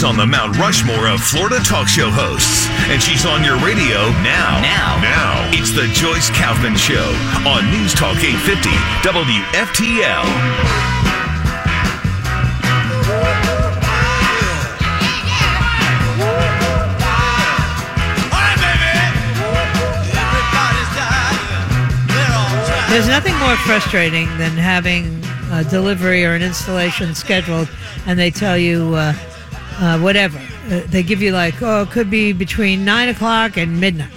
She's on the Mount Rushmore of Florida talk show hosts, and she's on your radio now. Now. Now. It's the Joyce Kaufman Show on News Talk 850 WFTL. There's nothing more frustrating than having a delivery or an installation scheduled and they tell you uh, uh, whatever. Uh, they give you, like, oh, it could be between 9 o'clock and midnight.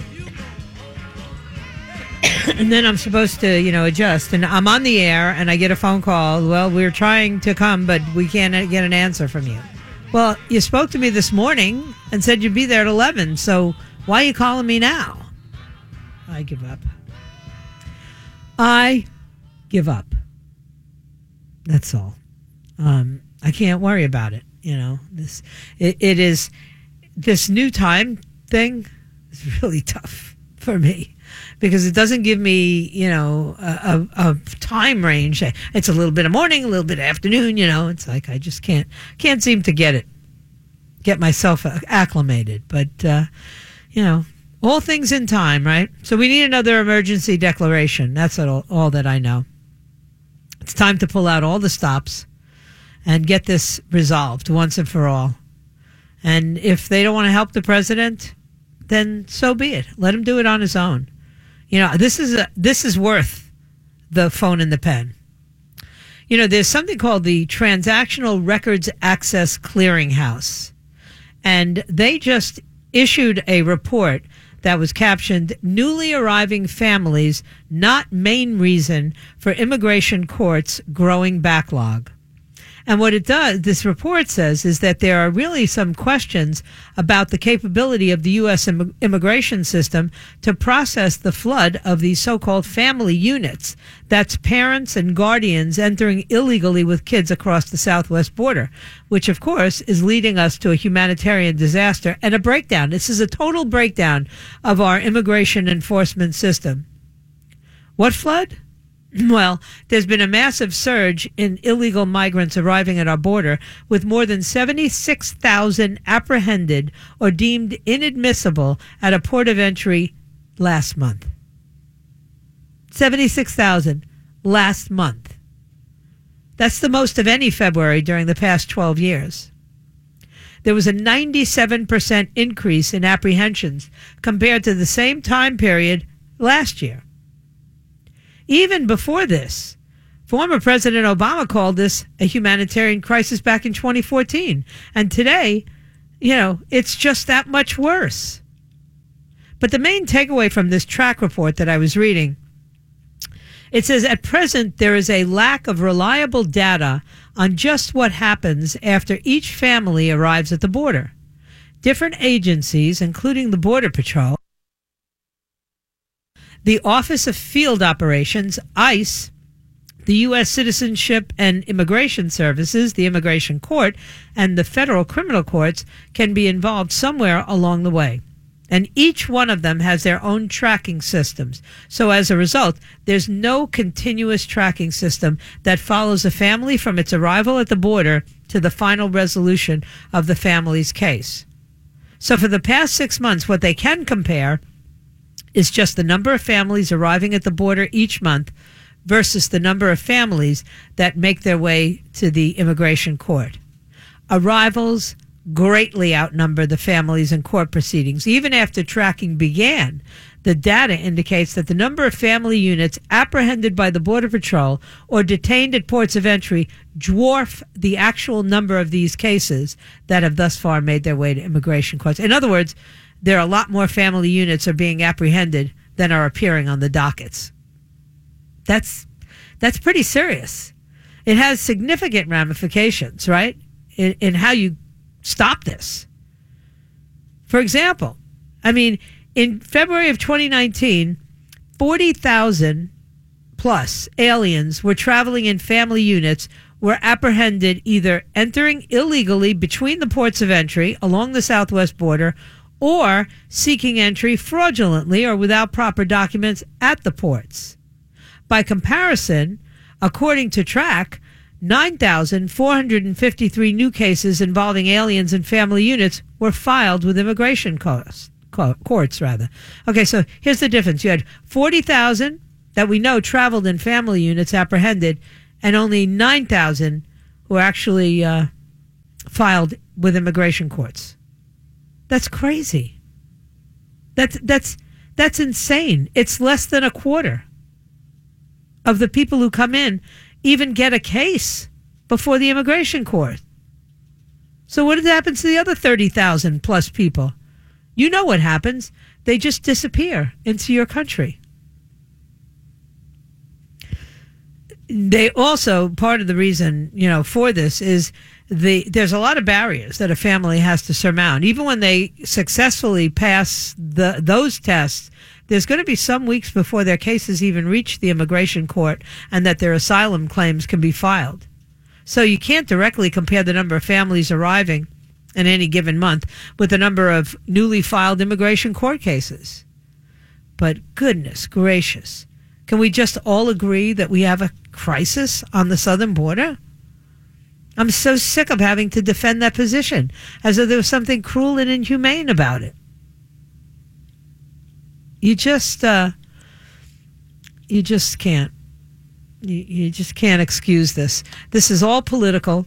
and then I'm supposed to, you know, adjust. And I'm on the air and I get a phone call. Well, we're trying to come, but we can't get an answer from you. Well, you spoke to me this morning and said you'd be there at 11. So why are you calling me now? I give up. I give up. That's all. Um, I can't worry about it. You know, this it, it is this new time thing is really tough for me because it doesn't give me you know a, a, a time range. It's a little bit of morning, a little bit of afternoon. You know, it's like I just can't can't seem to get it, get myself acclimated. But uh, you know, all things in time, right? So we need another emergency declaration. That's all, all that I know. It's time to pull out all the stops and get this resolved once and for all. And if they don't want to help the president, then so be it. Let him do it on his own. You know, this is a, this is worth the phone and the pen. You know, there's something called the Transactional Records Access Clearinghouse, and they just issued a report that was captioned Newly Arriving Families Not Main Reason for Immigration Court's Growing Backlog. And what it does, this report says, is that there are really some questions about the capability of the U.S. Im- immigration system to process the flood of these so-called family units. That's parents and guardians entering illegally with kids across the southwest border, which of course is leading us to a humanitarian disaster and a breakdown. This is a total breakdown of our immigration enforcement system. What flood? Well, there's been a massive surge in illegal migrants arriving at our border, with more than 76,000 apprehended or deemed inadmissible at a port of entry last month. 76,000 last month. That's the most of any February during the past 12 years. There was a 97% increase in apprehensions compared to the same time period last year. Even before this, former President Obama called this a humanitarian crisis back in 2014. And today, you know, it's just that much worse. But the main takeaway from this TRAC report that I was reading it says at present there is a lack of reliable data on just what happens after each family arrives at the border. Different agencies, including the Border Patrol, the Office of Field Operations, ICE, the U.S. Citizenship and Immigration Services, the Immigration Court, and the federal criminal courts can be involved somewhere along the way. And each one of them has their own tracking systems. So as a result, there's no continuous tracking system that follows a family from its arrival at the border to the final resolution of the family's case. So for the past six months, what they can compare is just the number of families arriving at the border each month versus the number of families that make their way to the immigration court. Arrivals greatly outnumber the families in court proceedings. Even after tracking began, the data indicates that the number of family units apprehended by the Border Patrol or detained at ports of entry dwarf the actual number of these cases that have thus far made their way to immigration courts. In other words, there are a lot more family units are being apprehended than are appearing on the dockets. That's that's pretty serious. It has significant ramifications, right? In, in how you stop this. For example, I mean, in February of 2019, 40,000 plus aliens were traveling in family units were apprehended either entering illegally between the ports of entry along the southwest border or seeking entry fraudulently or without proper documents at the ports. By comparison, according to TRAC, 9,453 new cases involving aliens and family units were filed with immigration courts, courts rather. Okay, so here's the difference. You had 40,000 that we know traveled in family units apprehended and only 9,000 who actually uh, filed with immigration courts. That's crazy. That's that's that's insane. It's less than a quarter of the people who come in even get a case before the immigration court. So what happens to the other 30,000 plus people? You know what happens. They just disappear into your country. They also part of the reason, you know, for this is the there's a lot of barriers that a family has to surmount. Even when they successfully pass the those tests, there's going to be some weeks before their cases even reach the immigration court and that their asylum claims can be filed. So you can't directly compare the number of families arriving in any given month with the number of newly filed immigration court cases. But goodness gracious, can we just all agree that we have a crisis on the southern border? I'm so sick of having to defend that position as though there was something cruel and inhumane about it. You just, uh, you just can't. You, you just can't excuse this. This is all political.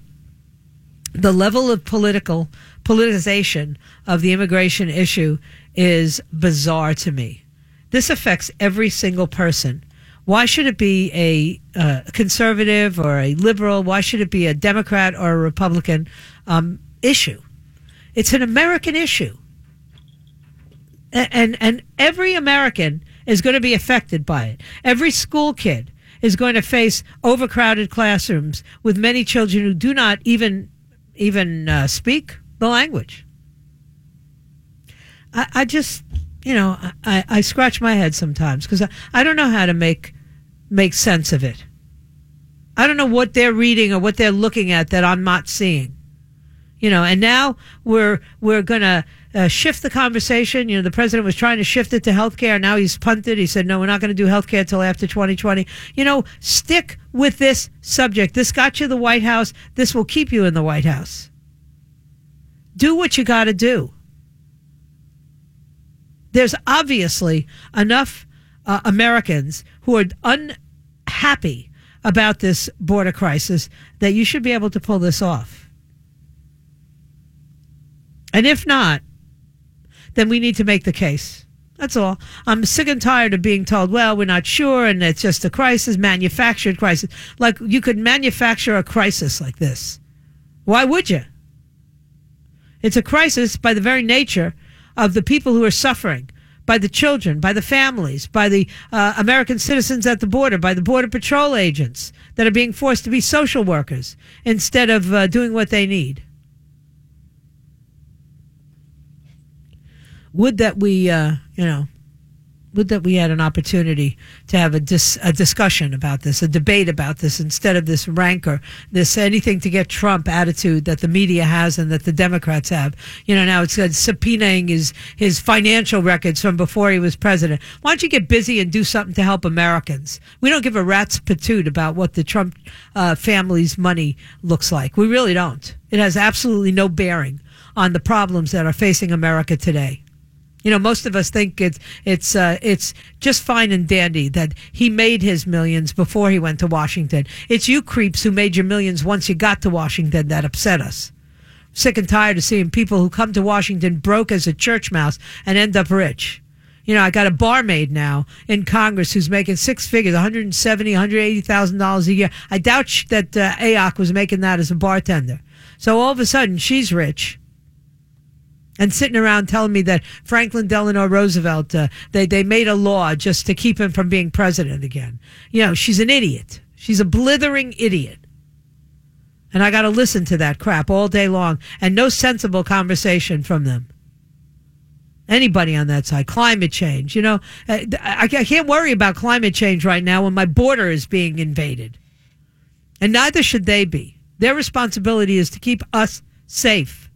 The level of political politicization of the immigration issue is bizarre to me. This affects every single person why should it be a, uh, conservative or a liberal? Why should it be a Democrat or a Republican um, issue? It's an American issue. And, and, and every American is going to be affected by it. Every school kid is going to face overcrowded classrooms with many children who do not even even uh, speak the language. I, I, just, you know, I, I scratch my head sometimes because I, I don't know how to make make sense of it. I don't know what they're reading or what they're looking at that I'm not seeing. You know, and now we're we're to uh, shift the conversation. You know, the president was trying to shift it to healthcare. Now he's punted. He said, "No, we're not going to do healthcare until after 2020." You know, stick with this subject. This got you the White House. This will keep you in the White House. Do what you got to do. There's obviously enough uh, Americans who are unhappy about this border crisis that you should be able to pull this off. And if not, then we need to make the case. That's all. I'm sick and tired of being told, well, we're not sure and it's just a crisis, manufactured crisis. Like you could manufacture a crisis like this. Why would you? It's a crisis by the very nature of the people who are suffering by the children, by the families, by the uh, American citizens at the border, by the Border Patrol agents that are being forced to be social workers instead of uh, doing what they need. Would that we, uh, you know, that we had an opportunity to have a, dis, a discussion about this, a debate about this, instead of this rancor, this anything to get Trump attitude that the media has and that the Democrats have. You know, now it's uh, subpoenaing his his financial records from before he was president. Why don't you get busy and do something to help Americans? We don't give a rat's patoot about what the Trump uh, family's money looks like. We really don't. It has absolutely no bearing on the problems that are facing America today. You know, most of us think it's it's uh, it's just fine and dandy that he made his millions before he went to Washington. It's you creeps who made your millions once you got to Washington that upset us. Sick and tired of seeing people who come to Washington broke as a church mouse and end up rich. You know, I got a barmaid now in Congress who's making six figures, 170, 180,000 dollars a year. I doubt that uh, AOC was making that as a bartender. So all of a sudden, she's rich and sitting around telling me that Franklin Delano Roosevelt uh, they they made a law just to keep him from being president again. You know, she's an idiot. She's a blithering idiot. And I got to listen to that crap all day long and no sensible conversation from them. Anybody on that side, climate change. You know, uh, I, I can't worry about climate change right now when my border is being invaded. And neither should they be. Their responsibility is to keep us safe.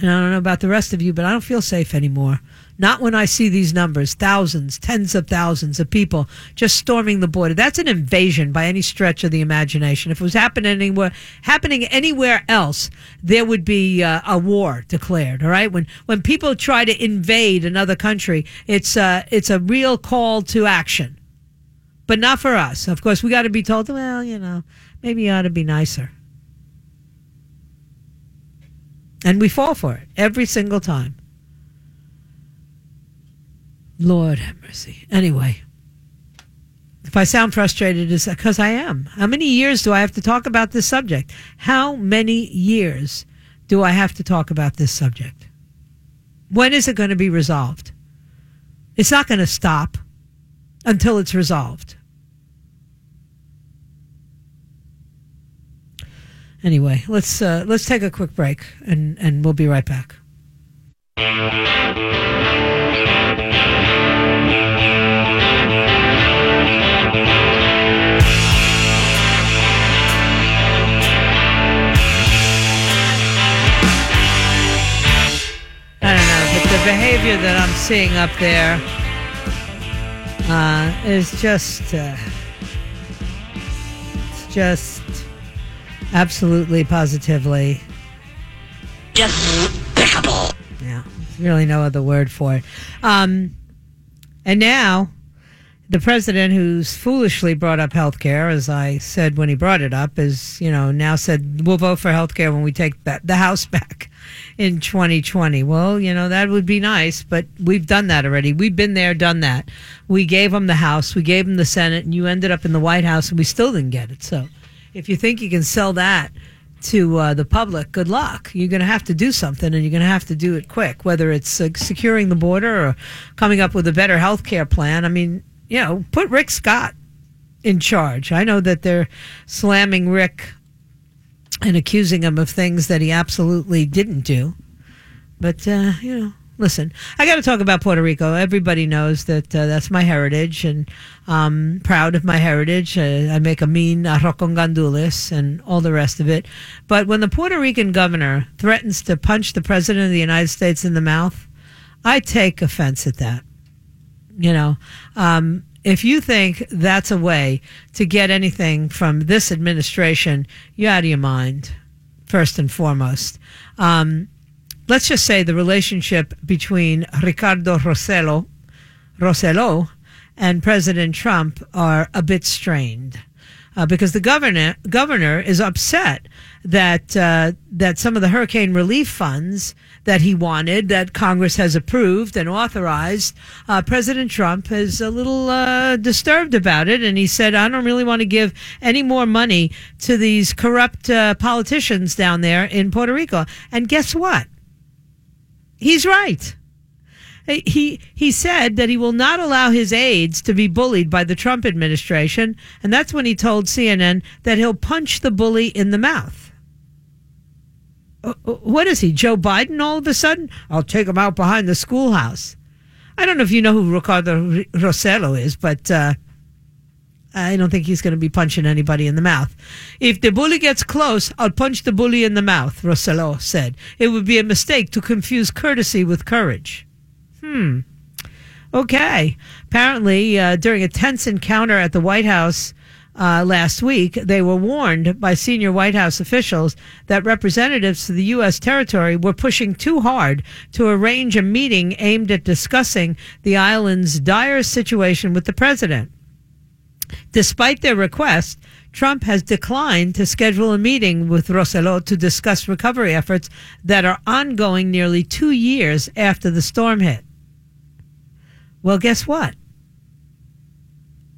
And I don't know about the rest of you, but I don't feel safe anymore. Not when I see these numbers thousands, tens of thousands of people just storming the border. That's an invasion by any stretch of the imagination. If it was happening anywhere, happening anywhere else, there would be uh, a war declared. All right. When, when people try to invade another country, it's, uh, it's a real call to action. But not for us. Of course, we got to be told, well, you know, maybe you ought to be nicer. And we fall for it every single time. Lord have mercy. Anyway, if I sound frustrated, it's because I am. How many years do I have to talk about this subject? How many years do I have to talk about this subject? When is it going to be resolved? It's not going to stop until it's resolved. Anyway, let's uh, let's take a quick break and and we'll be right back. The behavior that I'm seeing up there uh, is just uh, just absolutely positively despicable. Yeah, really no other word for it. Um, and now the president who's foolishly brought up health care, as I said when he brought it up, is, you know, now said we'll vote for health care when we take the House back in 2020. Well, you know, that would be nice, but we've done that already. We've been there, done that. We gave them the House, we gave them the Senate, and you ended up in the White House, and we still didn't get it. So if you think you can sell that to uh, the public, good luck. You're going to have to do something, and you're going to have to do it quick, whether it's uh, securing the border or coming up with a better health care plan. I mean, you know, put Rick Scott in charge. I know that they're slamming Rick and accusing him of things that he absolutely didn't do. But, uh, you know, listen, I got to talk about Puerto Rico. Everybody knows that uh, that's my heritage, and I'm proud of my heritage. Uh, I make a mean arroz con gandules and all the rest of it. But when the Puerto Rican governor threatens to punch the president of the United States in the mouth, I take offense at that. You know, um, if you think that's a way to get anything from this administration, you're out of your mind, first and foremost. Um, let's just say the relationship between Ricardo Rossello, Rossello and President Trump are a bit strained. Uh, because the governor governor is upset that uh, that some of the hurricane relief funds that he wanted, that Congress has approved and authorized, uh, President Trump is a little uh, disturbed about it, and he said, "I don't really want to give any more money to these corrupt uh, politicians down there in Puerto Rico." And guess what? He's right. He he said that he will not allow his aides to be bullied by the Trump administration, and that's when he told CNN that he'll punch the bully in the mouth. Uh, uh, what is he, Joe Biden? All of a sudden, I'll take him out behind the schoolhouse. I don't know if you know who Ricardo Rossello is, but uh, I don't think he's going to be punching anybody in the mouth. If the bully gets close, I'll punch the bully in the mouth, Rossello said. It would be a mistake to confuse courtesy with courage. Hmm. Okay. Apparently, uh, during a tense encounter at the White House uh, last week, they were warned by senior White House officials that representatives to the U.S. territory were pushing too hard to arrange a meeting aimed at discussing the island's dire situation with the president. Despite their request, Trump has declined to schedule a meeting with Rossello to discuss recovery efforts that are ongoing nearly two years after the storm hit. Well, guess what?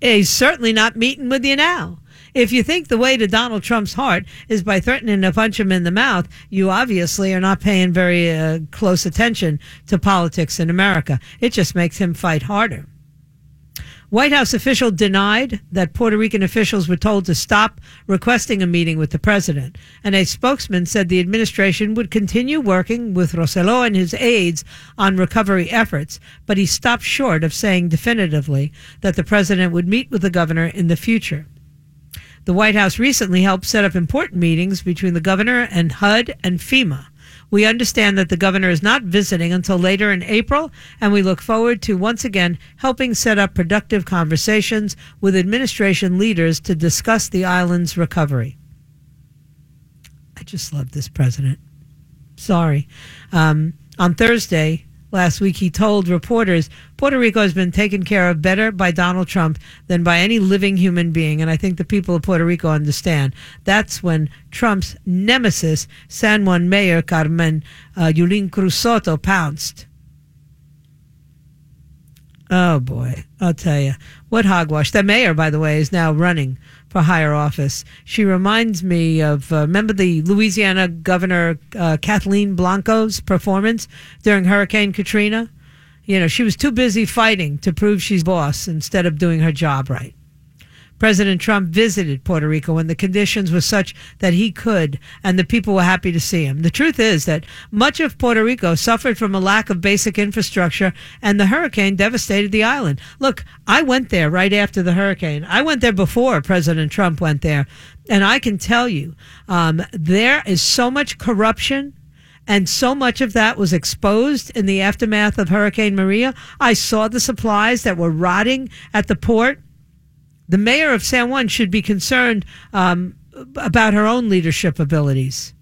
He's certainly not meeting with you now. If you think the way to Donald Trump's heart is by threatening to punch him in the mouth, you obviously are not paying very uh, close attention to politics in America. It just makes him fight harder. White House official denied that Puerto Rican officials were told to stop requesting a meeting with the president. And a spokesman said the administration would continue working with Rossello and his aides on recovery efforts, but he stopped short of saying definitively that the president would meet with the governor in the future. The White House recently helped set up important meetings between the governor and HUD and FEMA We understand that the governor is not visiting until later in April, and we look forward to once again helping set up productive conversations with administration leaders to discuss the island's recovery. I just love this president. Sorry. Um, on Thursday, last week, he told reporters Puerto Rico has been taken care of better by Donald Trump than by any living human being. And I think the people of Puerto Rico understand. That's when Trump's nemesis, San Juan Mayor Carmen uh, Yulín Cruz Soto, pounced. Oh boy, I'll tell you. What hogwash. The mayor, by the way, is now running for higher office. She reminds me of, uh, remember the Louisiana Governor uh, Kathleen Blanco's performance during Hurricane Katrina? You know, she was too busy fighting to prove she's boss instead of doing her job right. President Trump visited Puerto Rico when the conditions were such that he could, and the people were happy to see him. The truth is that much of Puerto Rico suffered from a lack of basic infrastructure, and the hurricane devastated the island. Look, I went there right after the hurricane. I went there before President Trump went there, and I can tell you, um, there is so much corruption and so much of that was exposed in the aftermath of Hurricane Maria. I saw the supplies that were rotting at the port the mayor of San Juan should be concerned um, about her own leadership abilities.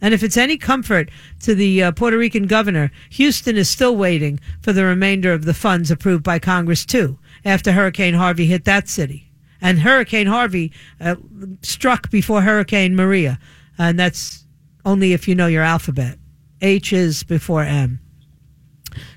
And if it's any comfort to the uh, Puerto Rican governor, Houston is still waiting for the remainder of the funds approved by Congress, too, after Hurricane Harvey hit that city. And Hurricane Harvey uh, struck before Hurricane Maria. And that's only if you know your alphabet. H is before M.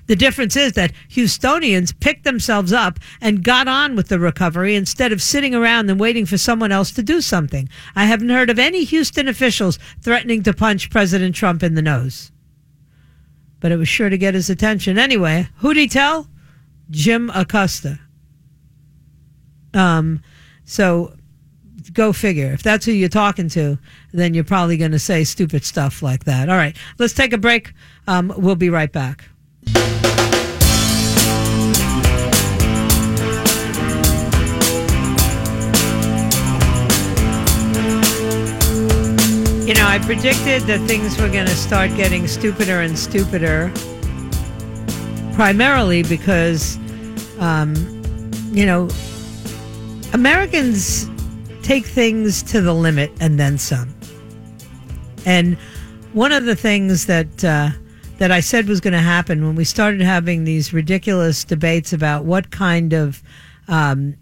The difference is that Houstonians picked themselves up and got on with the recovery instead of sitting around and waiting for someone else to do something. I haven't heard of any Houston officials threatening to punch President Trump in the nose. But it was sure to get his attention. Anyway, who'd he tell? Jim Acosta. Um, so go figure. If that's who you're talking to, then you're probably going to say stupid stuff like that. All right, let's take a break. Um, we'll be right back. I predicted that things were going to start getting stupider and stupider, primarily because, um, you know, Americans take things to the limit and then some. And one of the things that uh, that I said was going to happen when we started having these ridiculous debates about what kind of um,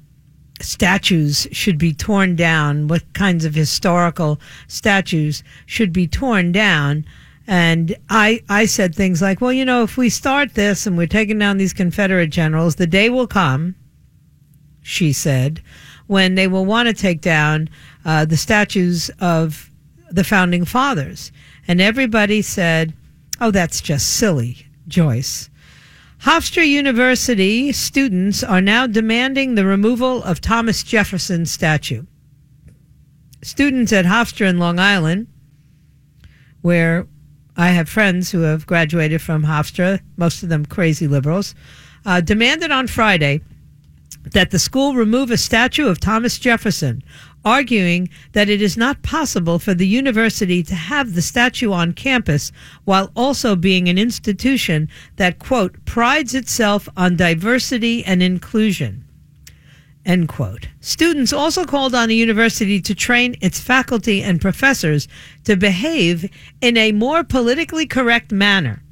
statues should be torn down, what kinds of historical statues should be torn down. And I, I said things like, well, you know, if we start this and we're taking down these Confederate generals, the day will come, she said, when they will want to take down uh, the statues of the founding fathers. And everybody said, Oh, that's just silly, Joyce. Hofstra University students are now demanding the removal of Thomas Jefferson's statue. Students at Hofstra in Long Island, where I have friends who have graduated from Hofstra, most of them crazy liberals, uh, demanded on Friday that the school remove a statue of Thomas Jefferson arguing that it is not possible for the university to have the statue on campus while also being an institution that, quote, prides itself on diversity and inclusion. End quote. Students also called on the university to train its faculty and professors to behave in a more politically correct manner.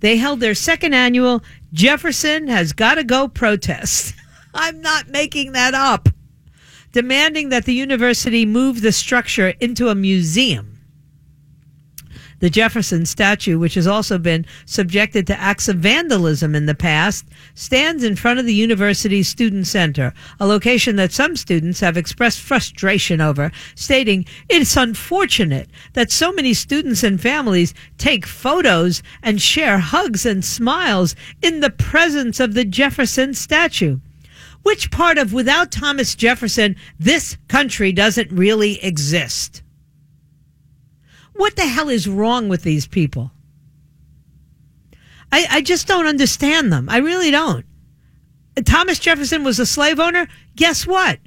They held their second annual Jefferson Has Gotta Go protest. I'm not making that up demanding that the university move the structure into a museum. The Jefferson statue, which has also been subjected to acts of vandalism in the past, stands in front of the university's student center, a location that some students have expressed frustration over, stating it's unfortunate that so many students and families take photos and share hugs and smiles in the presence of the Jefferson statue. Which part of without Thomas Jefferson, this country doesn't really exist? What the hell is wrong with these people? I, I just don't understand them. I really don't. Thomas Jefferson was a slave owner. Guess what?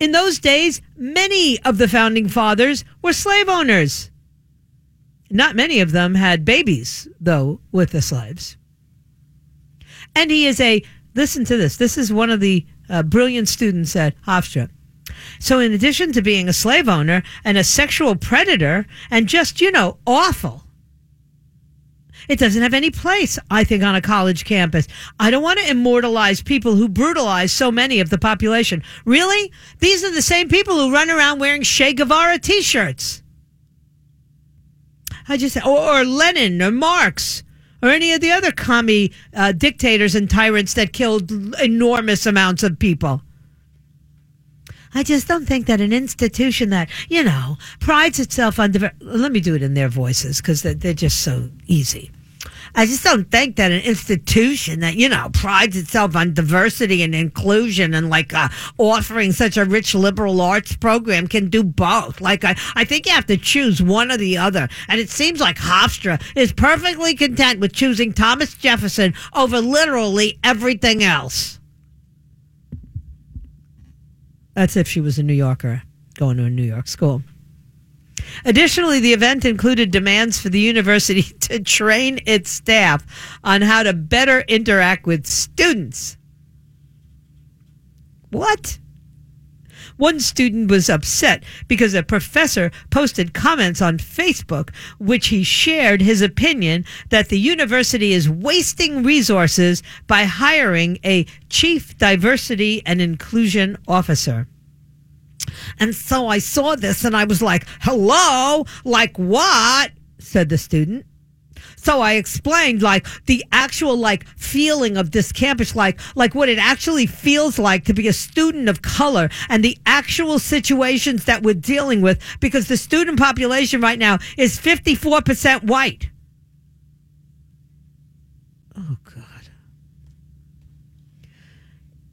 In those days, many of the founding fathers were slave owners. Not many of them had babies, though, with the slaves. And he is a, listen to this, this is one of the uh, brilliant students at Hofstra. So, in addition to being a slave owner and a sexual predator and just, you know, awful, it doesn't have any place, I think, on a college campus. I don't want to immortalize people who brutalize so many of the population. Really? These are the same people who run around wearing Che Guevara t shirts. I just, or, or, Lenin or Marx or any of the other commie uh, dictators and tyrants that killed enormous amounts of people. I just don't think that an institution that, you know, prides itself on, diver- let me do it in their voices because they're, they're just so easy. I just don't think that an institution that, you know, prides itself on diversity and inclusion and like uh, offering such a rich liberal arts program can do both. Like, I, I think you have to choose one or the other. And it seems like Hofstra is perfectly content with choosing Thomas Jefferson over literally everything else. That's if she was a New Yorker going to a New York school. Additionally, the event included demands for the university to train its staff on how to better interact with students. What? One student was upset because a professor posted comments on Facebook, which he shared his opinion that the university is wasting resources by hiring a chief diversity and inclusion officer. And so I saw this and I was like, hello, like what? said the student. So I explained like the actual like feeling of this campus, like like what it actually feels like to be a student of color and the actual situations that we're dealing with because the student population right now is 54% white. Oh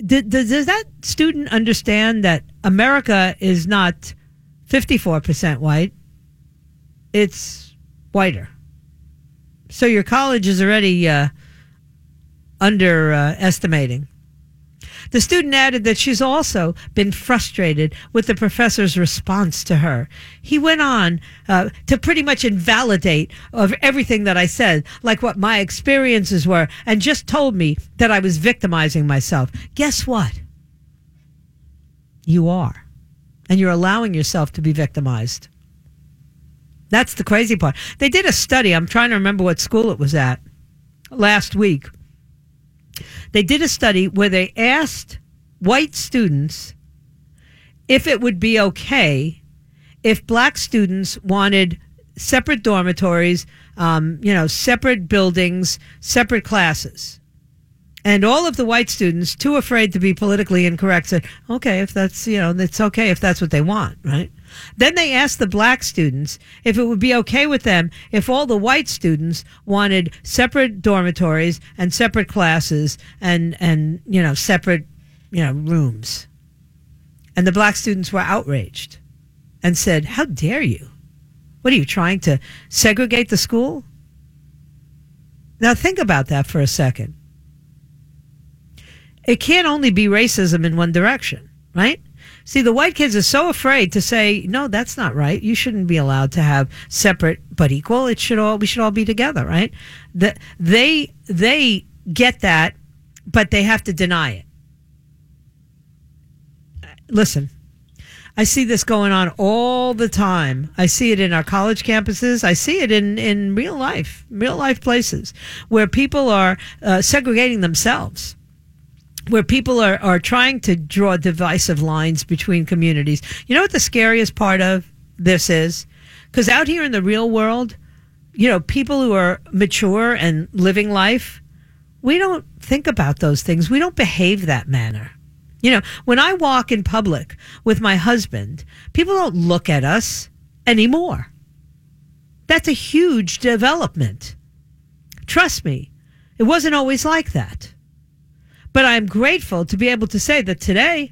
Does, that student understand that America is not 54% white? It's whiter. So your college is already uh, underestimating. The student added that she's also been frustrated with the professor's response to her. He went on uh, to pretty much invalidate of everything that I said, like what my experiences were, and just told me that I was victimizing myself. Guess what? You are. And you're allowing yourself to be victimized. That's the crazy part. They did a study. I'm trying to remember what school it was at last week. They did a study where they asked white students if it would be okay if black students wanted separate dormitories, um, you know, separate buildings, separate classes. And all of the white students, too afraid to be politically incorrect, said, okay, if that's, you know, it's okay if that's what they want, right? Then they asked the black students if it would be okay with them if all the white students wanted separate dormitories and separate classes and, and, you know, separate, you know, rooms. And the black students were outraged and said, how dare you? What are you trying to segregate the school? Now think about that for a second. It can't only be racism in one direction, right? See, the white kids are so afraid to say, no, that's not right. You shouldn't be allowed to have separate but equal. It should all, we should all be together, right? That they, they get that, but they have to deny it. Listen, I see this going on all the time. I see it in our college campuses. I see it in, in real life, real life places where people are uh, segregating themselves where people are, are trying to draw divisive lines between communities. You know what the scariest part of this is? Because out here in the real world, you know, people who are mature and living life, we don't think about those things. We don't behave that manner. You know, when I walk in public with my husband, people don't look at us anymore. That's a huge development. Trust me, it wasn't always like that. But I'm grateful to be able to say that today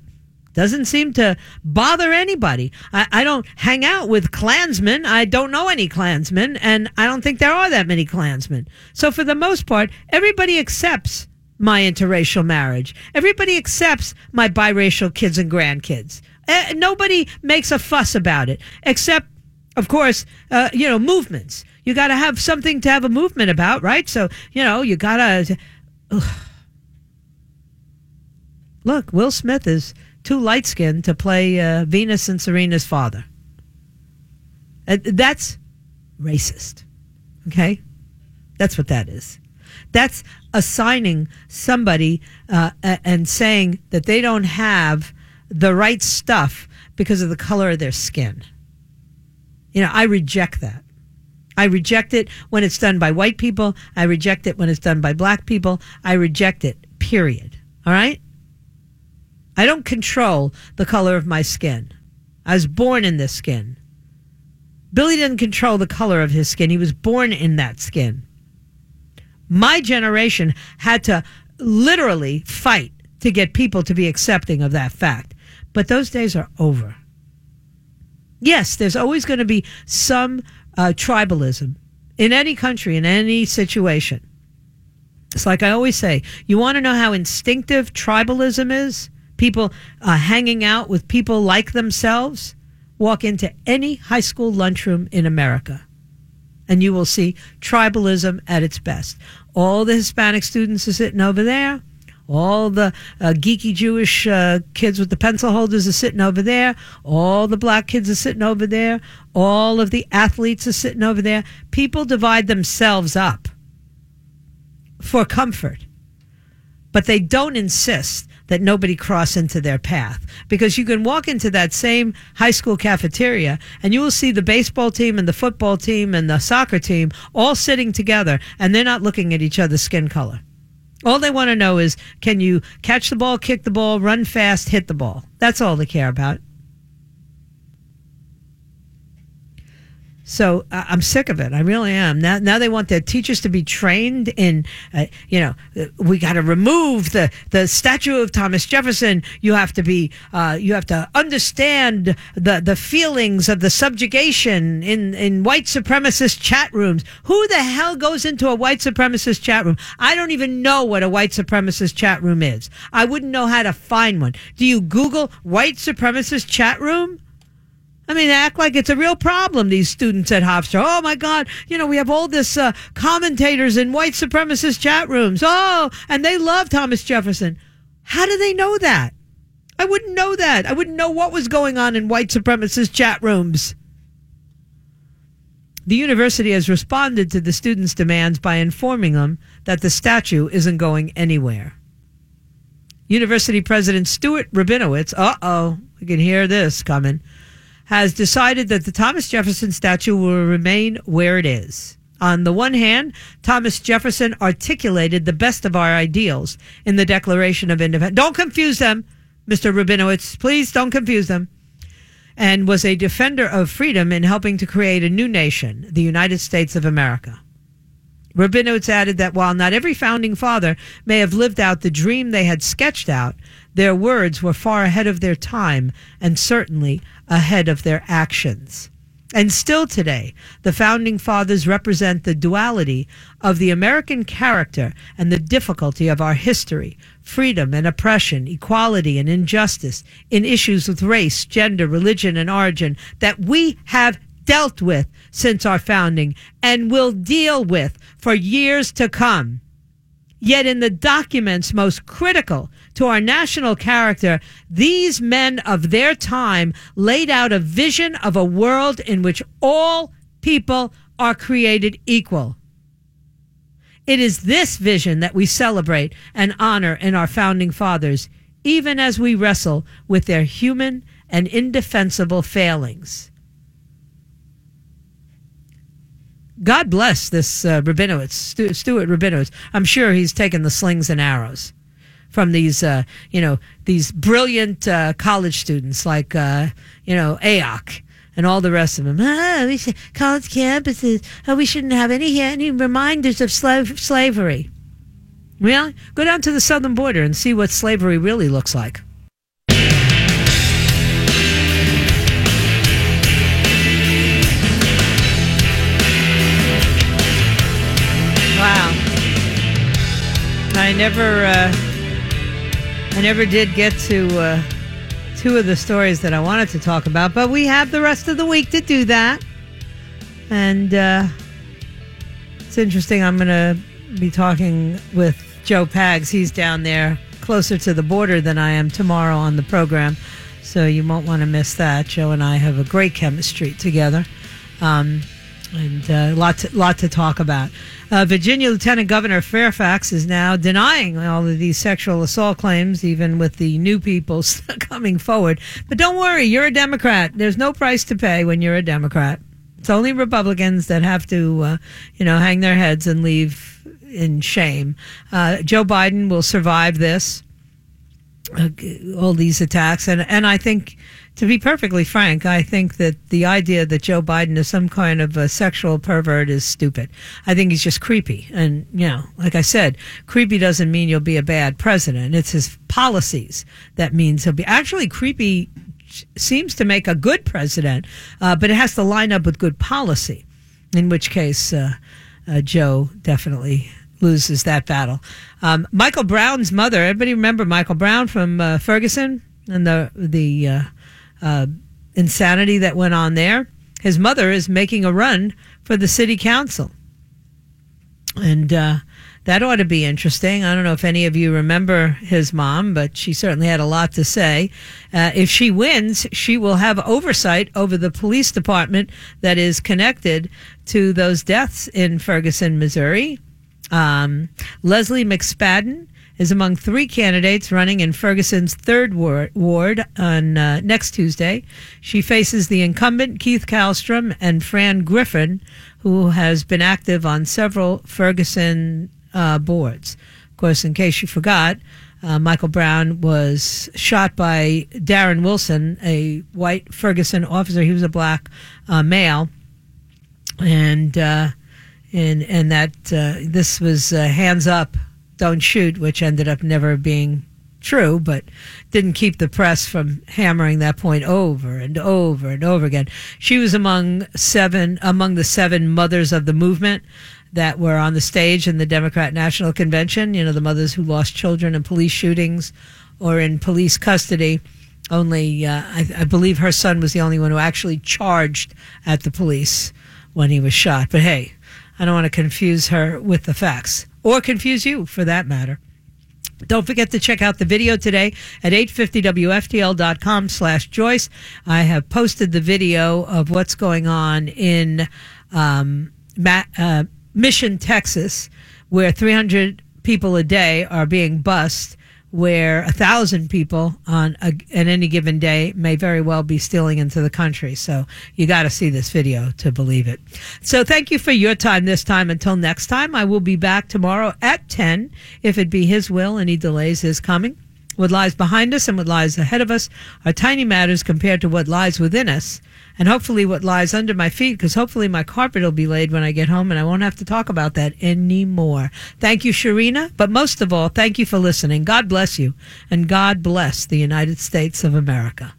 doesn't seem to bother anybody. I, I, don't hang out with Klansmen. I don't know any Klansmen, and I don't think there are that many Klansmen. So for the most part, everybody accepts my interracial marriage. Everybody accepts my biracial kids and grandkids. Eh, nobody makes a fuss about it, except, of course, uh, you know, movements. You got to have something to have a movement about, right? So, you know, you got to. Look, Will Smith is too light skinned to play uh, Venus and Serena's father. Uh, that's racist. Okay? That's what that is. That's assigning somebody uh, and saying that they don't have the right stuff because of the color of their skin. You know, I reject that. I reject it when it's done by white people. I reject it when it's done by black people. I reject it, period. All right? I don't control the color of my skin. I was born in this skin. Billy didn't control the color of his skin. He was born in that skin. My generation had to literally fight to get people to be accepting of that fact. But those days are over. Yes, there's always going to be some uh, tribalism in any country, in any situation. It's like I always say you want to know how instinctive tribalism is? People uh, hanging out with people like themselves? Walk into any high school lunchroom in America and you will see tribalism at its best. All the Hispanic students are sitting over there. All the uh, geeky Jewish uh, kids with the pencil holders are sitting over there. All the black kids are sitting over there. All of the athletes are sitting over there. People divide themselves up for comfort, but they don't insist that nobody cross into their path because you can walk into that same high school cafeteria and you will see the baseball team and the football team and the soccer team all sitting together and they're not looking at each other's skin color. All they want to know is can you catch the ball, kick the ball, run fast, hit the ball. That's all they care about. So uh, I'm sick of it. I really am. Now, now they want their teachers to be trained in, uh, you know, uh, we got to remove the, the statue of Thomas Jefferson. You have to be, uh, you have to understand the, the feelings of the subjugation in, in white supremacist chat rooms. Who the hell goes into a white supremacist chat room? I don't even know what a white supremacist chat room is. I wouldn't know how to find one. Do you Google white supremacist chat room? I mean, act like it's a real problem, these students at Hofstra. Oh my God, you know, we have all this uh, commentators in white supremacist chat rooms. Oh, and they love Thomas Jefferson. How do they know that? I wouldn't know that. I wouldn't know what was going on in white supremacist chat rooms. The university has responded to the students' demands by informing them that the statue isn't going anywhere. University President Stuart Rabinowitz, uh oh, we can hear this coming has decided that the Thomas Jefferson statue will remain where it is. On the one hand, Thomas Jefferson articulated the best of our ideals in the Declaration of Independence. Don't confuse them, Mr. Rabinowitz. Please don't confuse them. And was a defender of freedom in helping to create a new nation, the United States of America. Rabinowitz added that while not every founding father may have lived out the dream they had sketched out, their words were far ahead of their time and certainly ahead of their actions. And still today, the founding fathers represent the duality of the American character and the difficulty of our history, freedom and oppression, equality and injustice in issues with race, gender, religion, and origin that we have dealt with since our founding and will deal with for years to come. Yet in the documents most critical to our national character, these men of their time laid out a vision of a world in which all people are created equal. It is this vision that we celebrate and honor in our founding fathers, even as we wrestle with their human and indefensible failings. God bless this uh, Rabinowitz, Stuart Rabinowitz. I'm sure he's taken the slings and arrows from these, uh, you know, these brilliant uh, college students like, uh, you know, AOC and all the rest of them. Ah, we should, college campuses. Oh, we shouldn't have any any reminders of slave, slavery. Really? Go down to the southern border and see what slavery really looks like. Wow. I never. Uh, I never did get to uh, two of the stories that I wanted to talk about, but we have the rest of the week to do that. And uh, it's interesting. I'm going to be talking with Joe Pags. He's down there closer to the border than I am tomorrow on the program. So you won't want to miss that. Joe and I have a great chemistry together. Um, and a uh, lot to, lot to talk about. Uh, Virginia Lieutenant Governor Fairfax is now denying all of these sexual assault claims, even with the new people coming forward. But don't worry, you're a Democrat. There's no price to pay when you're a Democrat. It's only Republicans that have to, uh, you know, hang their heads and leave in shame. Uh, Joe Biden will survive this, uh, all these attacks, and and I think to be perfectly frank, I think that the idea that Joe Biden is some kind of a sexual pervert is stupid. I think he's just creepy. And, you know, like I said, creepy doesn't mean you'll be a bad president. It's his policies that means he'll be. Actually, creepy seems to make a good president, uh, but it has to line up with good policy, in which case uh, uh, Joe definitely loses that battle. Um, Michael Brown's mother, everybody remember Michael Brown from uh, Ferguson and the, the, uh, uh, insanity that went on there. His mother is making a run for the city council. And uh, that ought to be interesting. I don't know if any of you remember his mom, but she certainly had a lot to say. Uh, if she wins, she will have oversight over the police department that is connected to those deaths in Ferguson, Missouri. Um, Lezley McSpadden is among three candidates running in Ferguson's third ward, on uh, next Tuesday. She faces the incumbent Keith Kallstrom and Fran Griffin, who has been active on several Ferguson uh, boards. Of course, in case you forgot, uh, Michael Brown was shot by Darren Wilson, a white Ferguson officer. He was a black uh, male, and uh, and and that uh, this was hands up don't shoot, which ended up never being true, but didn't keep the press from hammering that point over and over and over again. She was among seven, among the seven mothers of the movement that were on the stage in the Democrat National Convention. You know, the mothers who lost children in police shootings or in police custody. Only, uh, I, I believe her son was the only one who actually charged at the police when he was shot. But hey, I don't want to confuse her with the facts or confuse you for that matter. Don't forget to check out the video today at 850wftl.com slash Joyce. I have posted the video of what's going on in um, uh, Mission, Texas, where 300 people a day are being bussed where a thousand people on a, at any given day may very well be stealing into the country. So you got to see this video to believe it. So thank you for your time this time. Until next time, I will be back tomorrow at 10 if it be his will and he delays his coming. What lies behind us and what lies ahead of us are tiny matters compared to what lies within us and hopefully what lies under my feet, because hopefully my carpet will be laid when I get home and I won't have to talk about that anymore. Thank you, Sharina. But most of all, thank you for listening. God bless you, and God bless the United States of America.